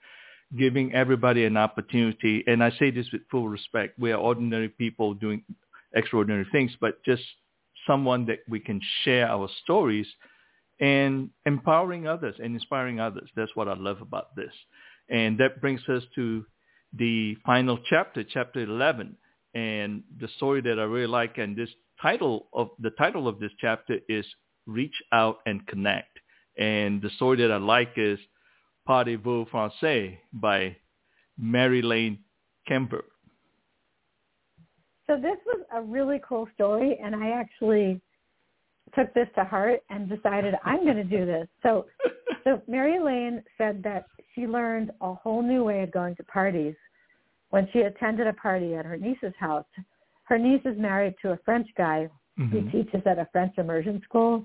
giving everybody an opportunity. And I say this with full respect. We are ordinary people doing extraordinary things, but just someone that we can share our stories and empowering others and inspiring others. That's what I love about this. And that brings us to the final chapter, chapter 11. And the story that I really like and this title of the title of this chapter is Reach Out and Connect. And the story that I like is Parlez-vous Français by Mary Lane Kemper. So this was a really cool story, and I actually took this to heart and decided I'm going to do this. So, so Mary Lane said that she learned a whole new way of going to parties when she attended a party at her niece's house. Her niece is married to a French guy mm-hmm. who teaches at a French immersion school.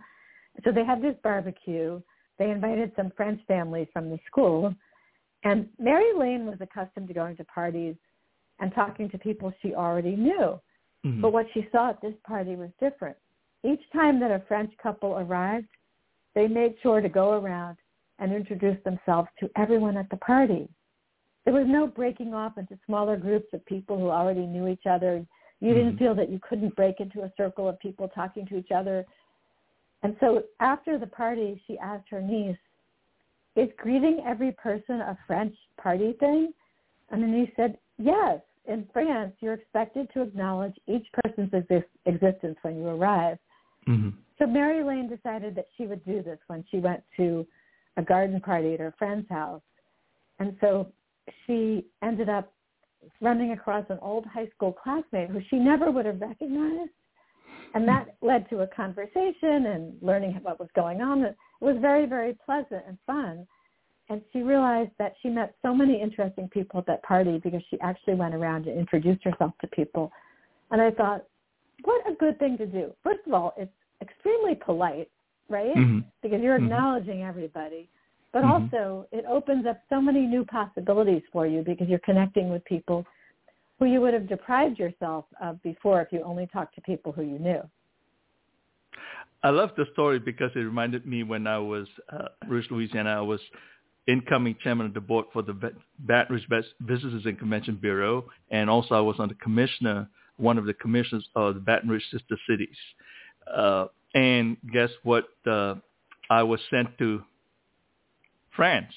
So they had this barbecue. They invited some French families from the school. And Mary Lane was accustomed to going to parties and talking to people she already knew. Mm-hmm. But what she saw at this party was different. Each time that a French couple arrived, they made sure to go around and introduce themselves to everyone at the party. There was no breaking off into smaller groups of people who already knew each other. You mm-hmm. didn't feel that you couldn't break into a circle of people talking to each other. And so after the party, she asked her niece, is greeting every person a French party thing? And the niece said, yes. In France, you're expected to acknowledge each person's exist- existence when you arrive. Mm-hmm. So Mary Lane decided that she would do this when she went to a garden party at her friend's house. And so she ended up running across an old high school classmate who she never would have recognized. And that led to a conversation and learning what was going on. It was very, very pleasant and fun. And she realized that she met so many interesting people at that party because she actually went around and introduced herself to people. And I thought, what a good thing to do. First of all, it's extremely polite, right? Mm-hmm. Because you're Mhm. acknowledging everybody. But Mhm. also it opens up so many new possibilities for you because you're connecting with people who you would have deprived yourself of before if you only talked to people who you knew. I love the story because it reminded me when I was uh, Rouge, Louisiana. I was incoming chairman of the board for the Baton Rouge Visitors and Convention Bureau, and also I was on the commissioner, one of the commissioners of the Baton Rouge Sister Cities. Uh, and guess what? Uh, I was sent to France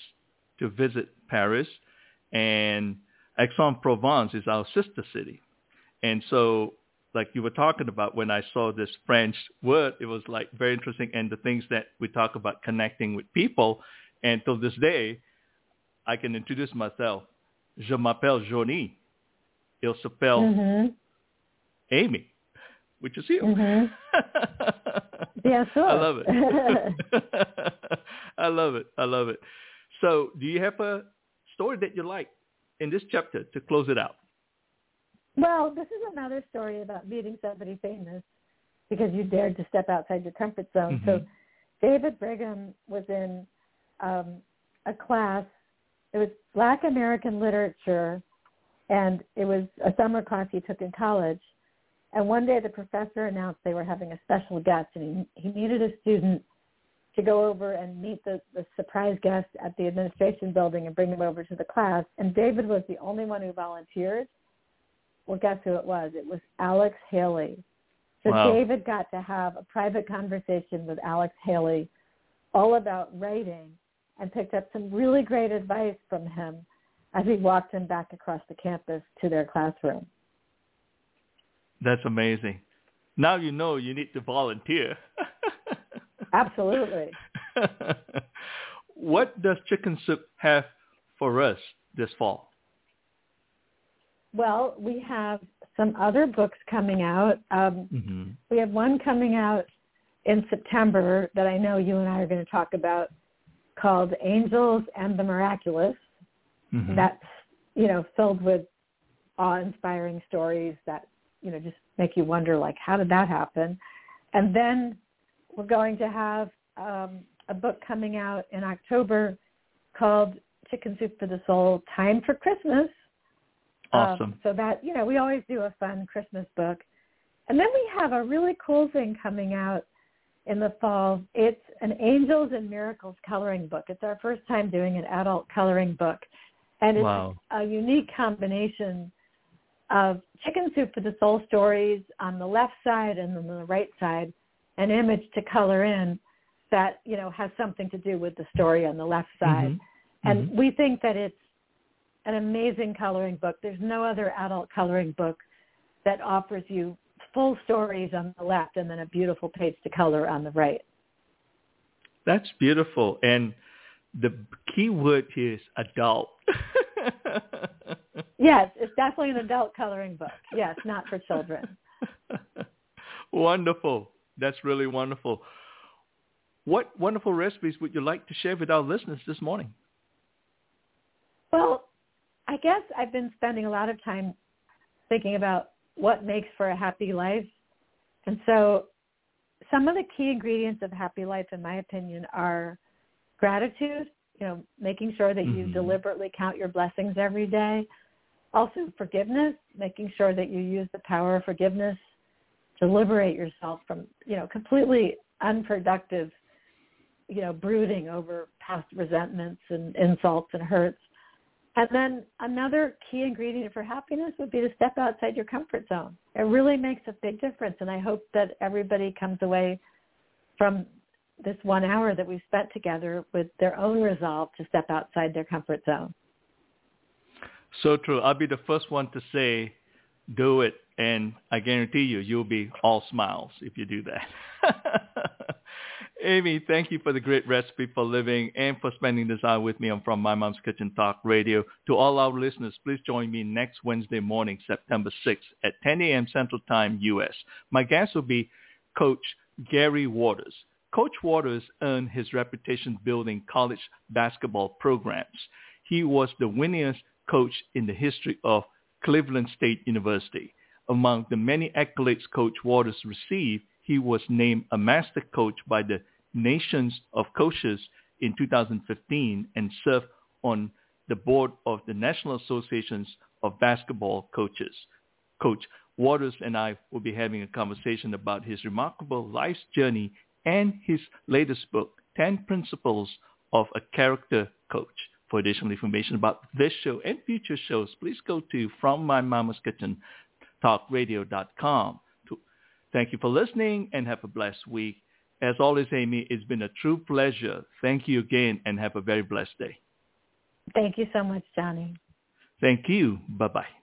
to visit Paris, and Aix-en-Provence is our sister city. And so, like you were talking about, when I saw this French word, it was like very interesting. And the things that we talk about connecting with people, and till this day, I can introduce myself. Je m'appelle Johnny. Il s'appelle Mm-hmm. Amy, which is you. Mhm. Bien sûr. I love it. I love it. I love it. So do you have a story that you like in this chapter to close it out? Well, this is another story about meeting somebody famous because you dared to step outside your comfort zone. So Mhm. David Brigham was in um, a class. It was Black American literature, and it was a summer class he took in college. And one day the professor announced they were having a special guest, and he, he needed a student to go over and meet the, the surprise guest at the administration building and bring him over to the class. And David was the only one who volunteered. Well, guess who it was? It was Alex Haley. So Wow. David got to have a private conversation with Alex Haley all about writing and picked up some really great advice from him as he walked him back across the campus to their classroom. That's amazing. Now you know you need to volunteer. Absolutely. what does Chicken Soup have for us this fall? Well, we have some other books coming out. Um, Mm-hmm. we have one coming out in September that I know you and I are going to talk about called Angels and the Miraculous. Mm-hmm. That's, you know, filled with awe-inspiring stories that, you know, just make you wonder, like, how did that happen? And then we're going to have um, a book coming out in October called Chicken Soup for the Soul, Time for Christmas. Um, Awesome. so that, you know, we always do a fun Christmas book. And then we have a really cool thing coming out in the fall. It's an Angels and Miracles coloring book. It's our first time doing an adult coloring book. And it's Wow. a unique combination of Chicken Soup for the Soul stories on the left side and on the right side, an image to color in that, you know, has something to do with the story on the left side. Mhm. And Mhm. we think that it's an amazing coloring book. There's no other adult coloring book that offers you full stories on the left and then a beautiful page to color on the right. That's beautiful. And the key word is adult. Yes, it's definitely an adult coloring book. Yes, not for children. wonderful. That's really wonderful. What wonderful recipes would you like to share with our listeners this morning? Well, I guess I've been spending a lot of time thinking about what makes for a happy life. And so some of the key ingredients of happy life, in my opinion, are gratitude, you know, making sure that you Mhm. deliberately count your blessings every day. Also forgiveness, making sure that you use the power of forgiveness to liberate yourself from, you know, completely unproductive, you know, brooding over past resentments and insults and hurts. And then another key ingredient for happiness would be to step outside your comfort zone. It really makes a big difference. And I hope that everybody comes away from this one hour that we spent together with their own resolve to step outside their comfort zone. So true. I'll be the first one to say, do it. And I guarantee you, you'll be all smiles if you do that. Amy, thank you for the great recipe for living and for spending this hour with me on From My Mom's Kitchen Talk Radio. To all our listeners, please join me next Wednesday morning, September 6th at 10 a.m. Central Time, U.S. My guest will be Coach Gary Waters. Coach Waters earned his reputation building college basketball programs. He was the winningest coach in the history of Cleveland State University. Among the many accolades Coach Waters received, he was named a master coach by the Nations of Coaches in 2015 and served on the board of the National Associations of Basketball Coaches. Coach Waters and I will be having a conversation about his remarkable life's journey and his latest book, 10 Principles of a Character Coach. For additional information about this show and future shows, please go to From My Mama's Kitchen talkradio.com. Thank you for listening and have a blessed week. As always, Amy, it's been a true pleasure. Thank you again and have a very blessed day. Thank you so much, Johnny. Thank you. Bye-bye.